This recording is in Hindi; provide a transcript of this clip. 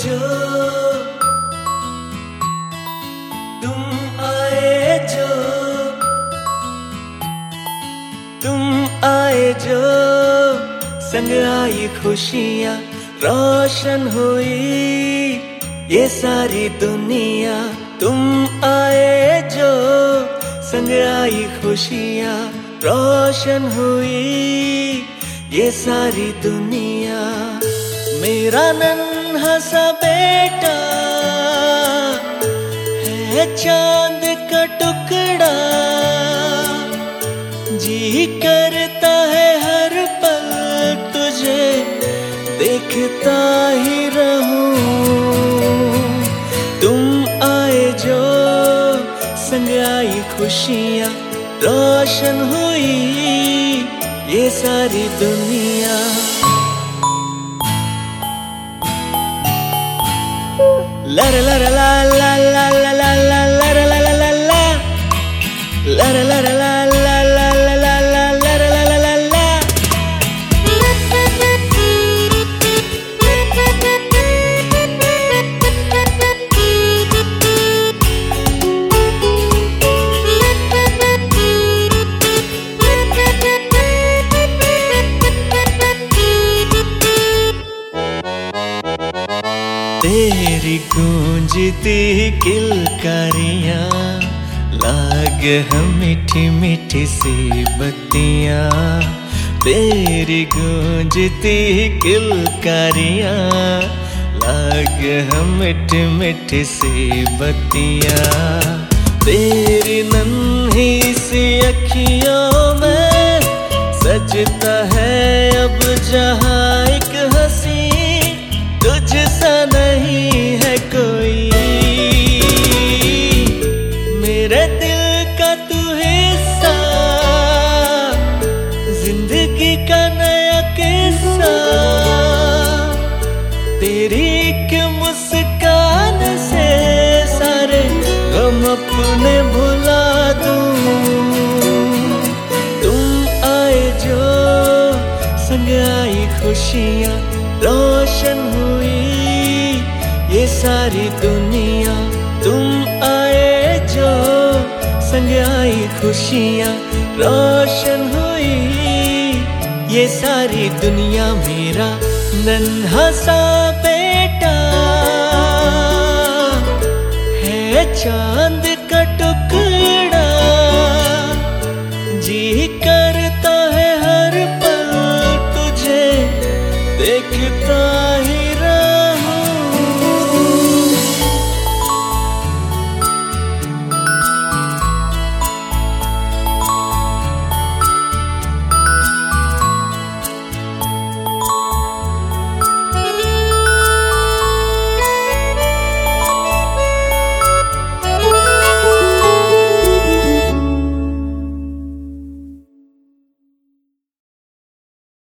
जो तुम आए जो, तुम आए जो, संग आई खुशियाँ, रोशन हुई ये सारी दुनिया। तुम आए जो, संग आई खुशियाँ, रोशन हुई ये सारी दुनिया। मेरा नन्हा सा बेटा, है चाँद का टुकड़ा। जी करता है हर पल तुझे, देखता ही रहूँ। तुम आए जो, संग आई खुशियाँ, रोशन हुई ये सारी दुनिया। La la la la तेरी गूंजती किलकारियाँ, लाग हम मीठी मीठी सी बत्तियाँ। तेरी गूंजती किलकारियाँ, लाग हम मीठी मीठी सी बत्तियाँ। तेरी नन्ही सी अखियों में सजता है अब जहाँ एक मुस्कान से सारे गम अपने भुला दूँ। तुम आए जो संग आई खुशियाँ, रोशन हुई ये सारी दुनिया। तुम आए जो संग आई खुशियाँ, रोशन हुई ये सारी दुनिया मेरा नन्हा सा चाँद का टुकड़ा जी करता है हर पल तुझे देखता ही